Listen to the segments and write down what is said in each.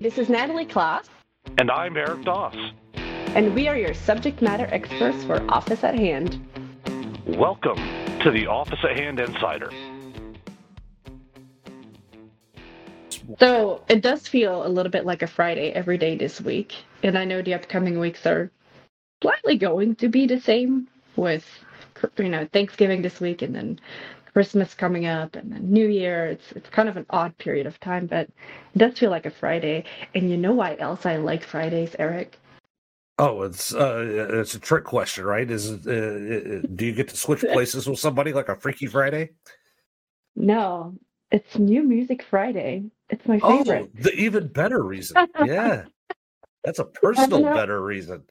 This is Nathalie Kloss. And I'm Eric Doss. And we are your subject matter experts for Office at Hand. Welcome to the Office at Hand Insider. So it does feel a little bit like a Friday every day this week. And I know the upcoming weeks are slightly going to be the same with you know Thanksgiving this week and then Christmas coming up and then New Year. It's it's kind of an odd period of time, but it does feel like a Friday. And you know why else I like Fridays, Eric? Oh, it's uh, it's a trick question, right? Is it, uh, do you get to switch places with somebody like a Freaky Friday? No, it's New Music Friday. It's my favorite. Oh, favorite. the even better reason. Yeah, that's a personal better reason.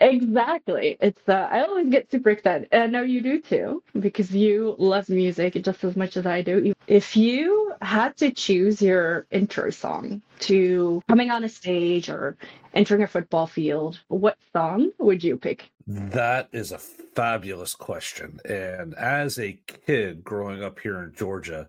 Exactly. It's uh, I always get super excited. And I know you do too, because you love music just as much as I do. If you had to choose your intro song to coming on a stage or entering a football field, what song would you pick? That is a fabulous question. And as a kid growing up here in Georgia,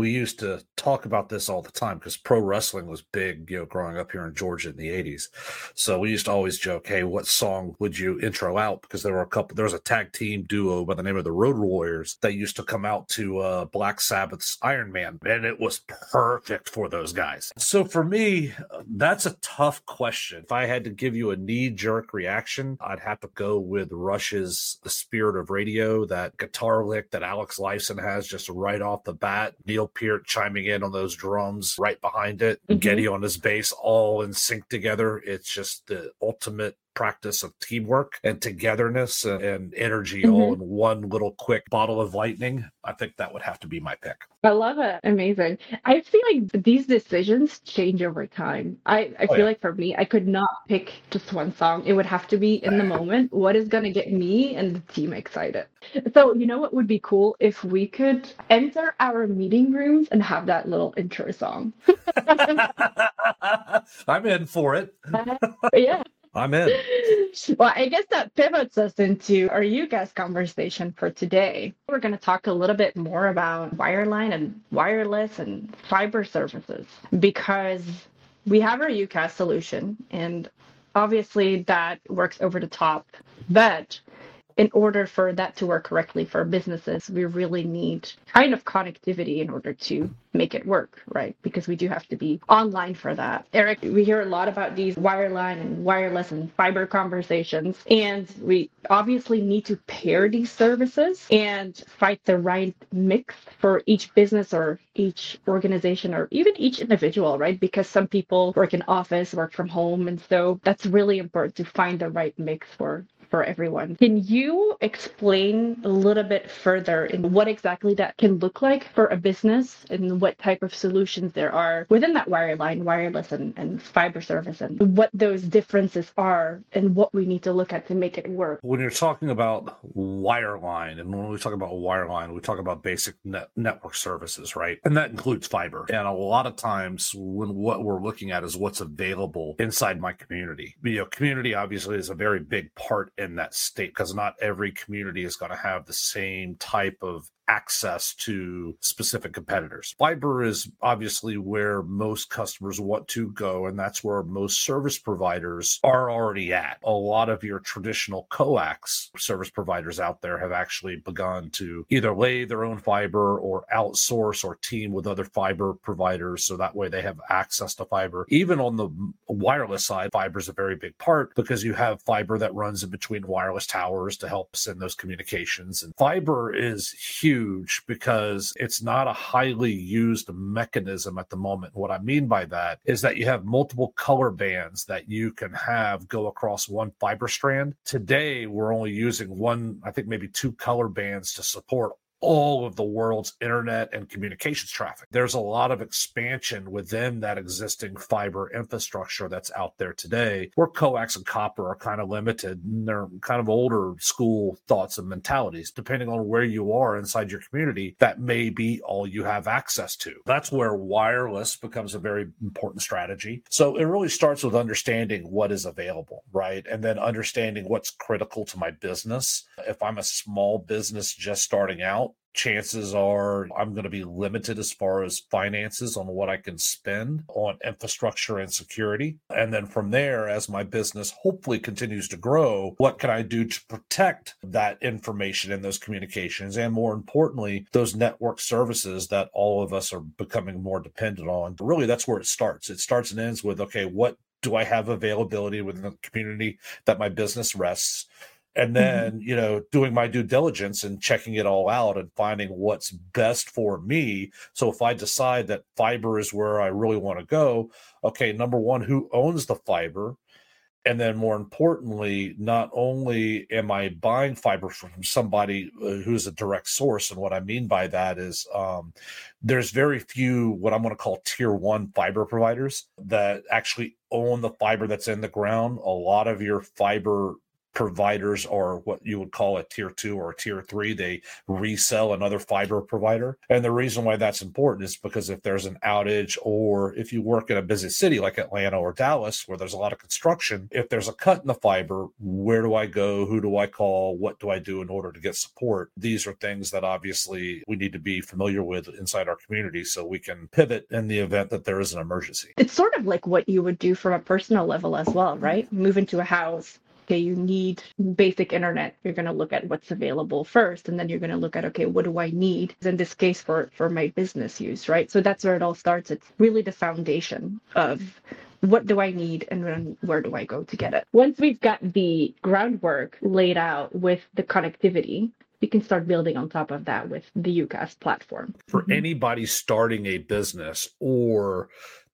we used to talk about this all the time because pro wrestling was big, you know, growing up here in Georgia in the 80s. So we used to always joke, hey, what song would you intro out? Because there were a couple, there was a tag team duo by the name of the Road Warriors that used to come out to uh, Black Sabbath's Iron Man, and it was perfect for those guys. So for me, that's a tough question. If I had to give you a knee jerk reaction, I'd have to go with Rush's The Spirit of Radio, that guitar lick that Alex Lifeson has just right off the bat. Neil Peart chiming in on those drums right behind it, Mhm. Geddy on his bass, all in sync together. It's just the ultimate practice of teamwork and togetherness and, and energy all mm-hmm. in one little quick bottle of lightning. I think that would have to be my pick. I love it. Amazing. I feel like these decisions change over time. I, I Oh, feel yeah. like for me, I could not pick just one song. It would have to be in the moment. What is going to get me and the team excited? So, you know what would be cool if we could enter our meeting rooms and have that little intro song. I'm in for it. yeah. I'm in. Well, I guess that pivots us into our UCaaS conversation for today. We're going to talk a little bit more about wireline and wireless and fiber services because we have our UCaaS solution, and obviously that works over the top. But in order for that to work correctly for businesses, we really need kind of connectivity in order to make it work, right? Because we do have to be online for that. Eric, we hear a lot about these wireline and wireless and fiber conversations, and we obviously need to pair these services and find the right mix for each business or each organization or even each individual, right? Because some people work in office, work from home, and so that's really important to find the right mix for for everyone. Can you explain a little bit further in what exactly that can look like for a business and what type of solutions there are within that wireline, wireless, and, and fiber service and what those differences are and what we need to look at to make it work? When you're talking about wireline, and when we talk about wireline, we talk about basic net network services, right? And that includes fiber. And a lot of times, when what we're looking at is what's available inside my community. You know, community obviously is a very big part in that state because not every community is going to have the same type of access to specific competitors. Fiber is obviously where most customers want to go, and that's where most service providers are already at. A lot of your traditional coax service providers out there have actually begun to either lay their own fiber or outsource or team with other fiber providers so that way they have access to fiber. Even on the wireless side, fiber is a very big part because you have fiber that runs in between wireless towers to help send those communications. And fiber is huge because it's not a highly used mechanism at the moment. What I mean by that is that you have multiple color bands that you can have go across one fiber strand. Today, we're only using one, I think maybe two color bands to support all of the world's internet and communications traffic. There's a lot of expansion within that existing fiber infrastructure that's out there today, where coax and copper are kind of limited and they're kind of older school thoughts and mentalities. Depending on where you are inside your community, that may be all you have access to. That's where wireless becomes a very important strategy. So it really starts with understanding what is available, right? And then understanding what's critical to my business. If I'm a small business just starting out, chances are I'm going to be limited as far as finances on what I can spend on infrastructure and security. And then from there, as my business hopefully continues to grow, what can I do to protect that information and those communications? And more importantly, those network services that all of us are becoming more dependent on. Really, that's where it starts. It starts and ends with okay, what do I have availability within the community that my business rests? And then mm-hmm. you know doing my due diligence and checking it all out and finding what's best for me so if i decide that fiber is where i really want to go okay number one who owns the fiber and then more importantly not only am i buying fiber from somebody uh, who's a direct source and what i mean by that is um, there's very few what i'm going to call tier one fiber providers that actually own the fiber that's in the ground a lot of your fiber providers or what you would call a tier two or tier three. They resell another fiber provider. And the reason why that's important is because if there's an outage or if you work in a busy city like Atlanta or Dallas where there's a lot of construction, if there's a cut in the fiber, where do I go? Who do I call? What do I do in order to get support? These are things that obviously we need to be familiar with inside our community so we can pivot in the event that there is an emergency. It's sort of like what you would do from a personal level as well, right? Move into a house, okay, you need basic internet. You're going to look at what's available first, and then you're going to look at, okay, what do I need in this case for, for my business use, right? So that's where it all starts. It's really the foundation of what do I need and then where do I go to get it? Once we've got the groundwork laid out with the connectivity, we can start building on top of that with the UCaaS platform. For anybody starting a business or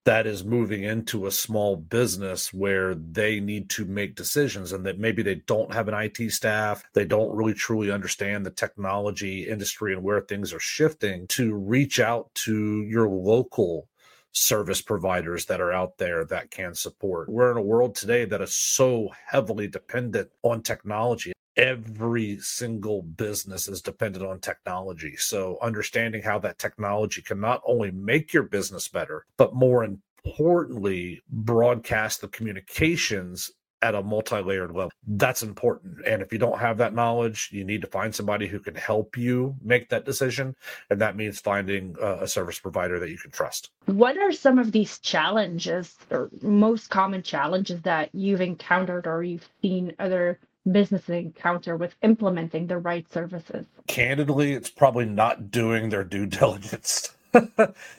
that is moving into a small business where they need to make decisions and that maybe they don't have an IT staff, they don't really truly understand the technology industry and where things are shifting to reach out to your local service providers that are out there that can support. We're in a world today that is so heavily dependent on technology every single business is dependent on technology. So understanding how that technology can not only make your business better, but more importantly, broadcast the communications at a multi-layered level. That's important. And if you don't have that knowledge, you need to find somebody who can help you make that decision. And that means finding uh, a service provider that you can trust. What are some of these challenges or most common challenges that you've encountered or you've seen other business encounter with implementing the right services? Candidly, it's probably not doing their due diligence.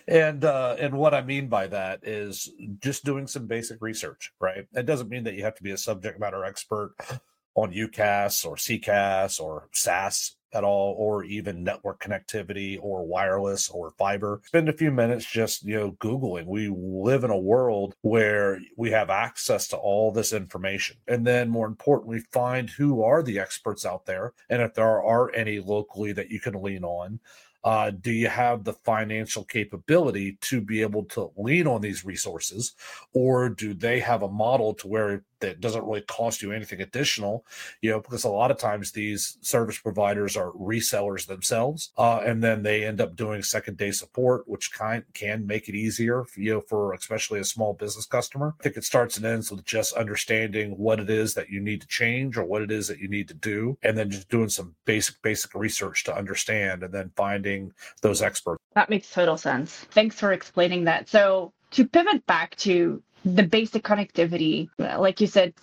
and uh, and what I mean by that is just doing some basic research, right? It doesn't mean that you have to be a subject matter expert on UCaaS or CCaaS or SaaS at all, or even network connectivity or wireless or fiber. Spend a few minutes just, you know, Googling. We live in a world where we have access to all this information. And then more importantly, find who are the experts out there. And if there are any locally that you can lean on, uh, do you have the financial capability to be able to lean on these resources or do they have a model to where that doesn't really cost you anything additional, you know, because a lot of times these service providers are resellers themselves, uh, and then they end up doing second day support, which kind can make it easier, for, you know, for especially a small business customer. I think it starts and ends with just understanding what it is that you need to change or what it is that you need to do, and then just doing some basic basic research to understand, and then finding those experts. That makes total sense. Thanks for explaining that. So to pivot back to the basic connectivity, like you said,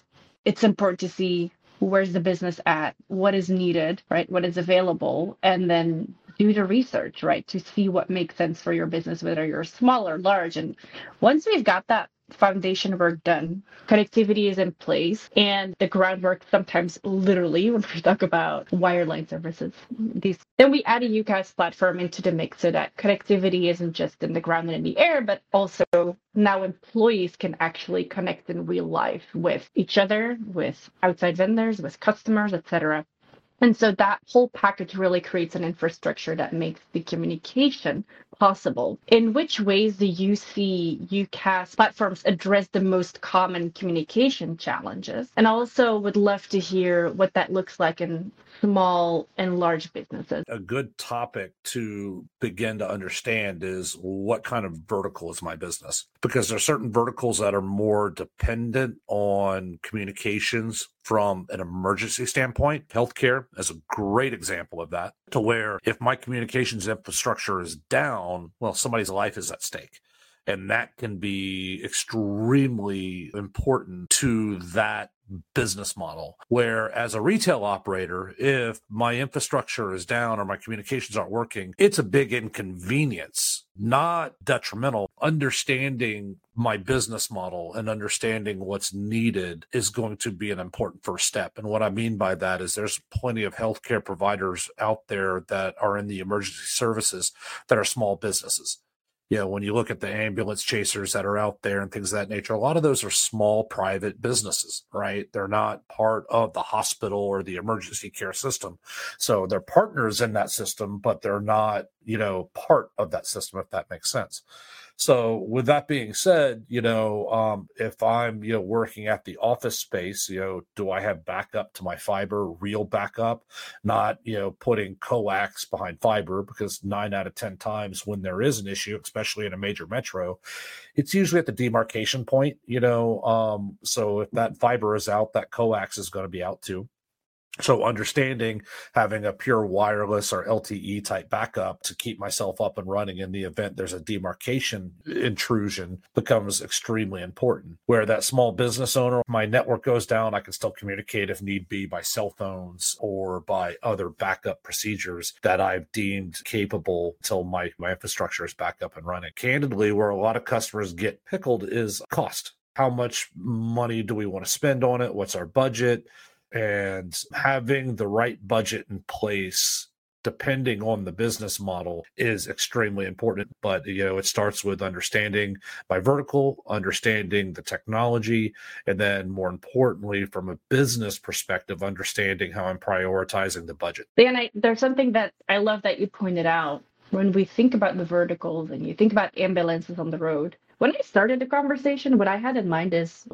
it's important to see where's the business at, what is needed, right? What is available, and then do the research, right? To see what makes sense for your business, whether you're small or large. And once we've got that foundation work done. Connectivity is in place, and the groundwork sometimes literally when we talk about wireline services. These then we add a UCaaS platform into the mix so that connectivity isn't just in the ground and in the air, but also now employees can actually connect in real life with each other, with outside vendors, with customers, etc. And so that whole package really creates an infrastructure that makes the communication possible. In which ways do you see UCaaS platforms address the most common communication challenges? And also would love to hear what that looks like in small and large businesses. A good topic to begin to understand is what kind of vertical is my business? Because there are certain verticals that are more dependent on communications from an emergency standpoint. Healthcare is a great example of that, to where if my communications infrastructure is down, well, somebody's life is at stake. And that can be extremely important to that business model where as a retail operator if my infrastructure is down or my communications aren't working it's a big inconvenience not detrimental. Understanding my business model and understanding what's needed is going to be an important first step. And what i mean by that is there's plenty of healthcare providers out there that are in the emergency services that are small businesses you know, when you look at the ambulance chasers that are out there and things of that nature, a lot of those are small private businesses, right? They're not part of the hospital or the emergency care system. So they're partners in that system, but they're not, you know, part of that system, if that makes sense. So with that being said, you know, um, if I'm, you know, working at the office space, you know, do I have backup to my fiber, real backup, not, you know, putting coax behind fiber because nine out of 10 times when there is an issue, especially in a major metro, it's usually at the demarcation point, you know, um, so if that fiber is out, that coax is going to be out too. So understanding having a pure wireless or LTE type backup to keep myself up and running in the event there's a demarcation intrusion becomes extremely important. Where that small business owner, my network goes down, I can still communicate if need be by cell phones or by other backup procedures that I've deemed capable until my, my infrastructure is back up and running. Candidly, where a lot of customers get pickled is cost. How much money do we want to spend on it? What's our budget? And having the right budget in place depending on the business model is extremely important. But you know it starts with understanding my vertical understanding the technology and then more importantly from a business perspective understanding how i'm prioritizing the budget. And I, there's something that i love that you pointed out. When we think about the verticals and you think about ambulances on the road when I started the conversation, what I had in mind is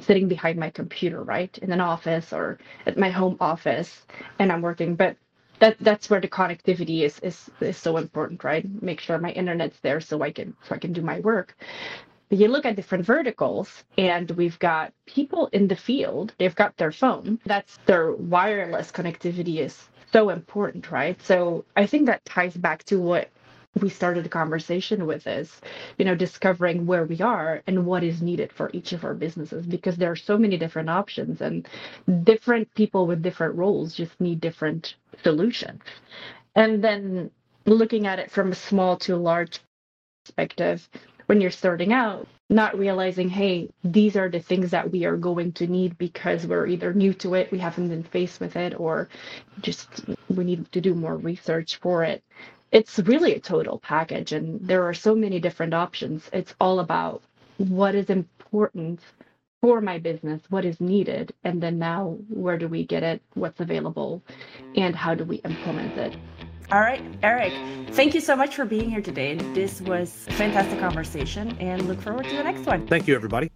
sitting behind my computer, right, in an office or at my home office, and I'm working. But that that's where the connectivity is is is so important, right? Make sure my internet's there so I can so I can do my work. But you look at different verticals, and we've got people in the field. They've got their phone. That's their wireless connectivity is so important, right? So I think that ties back to what we started the conversation with is you know discovering where we are and what is needed for each of our businesses because there are so many different options and different people with different roles just need different solutions. And then looking at it from a small to a large perspective when you're starting out not realizing hey these are the things that we are going to need because we're either new to it we haven't been faced with it or just we need to do more research for it it's really a total package and there are so many different options. It's all about what is important for my business what is needed and then now where do we get it what's available and how do we implement it. All right eric thank you so much for being here today. This was a fantastic conversation and look forward to the next one. Thank you everybody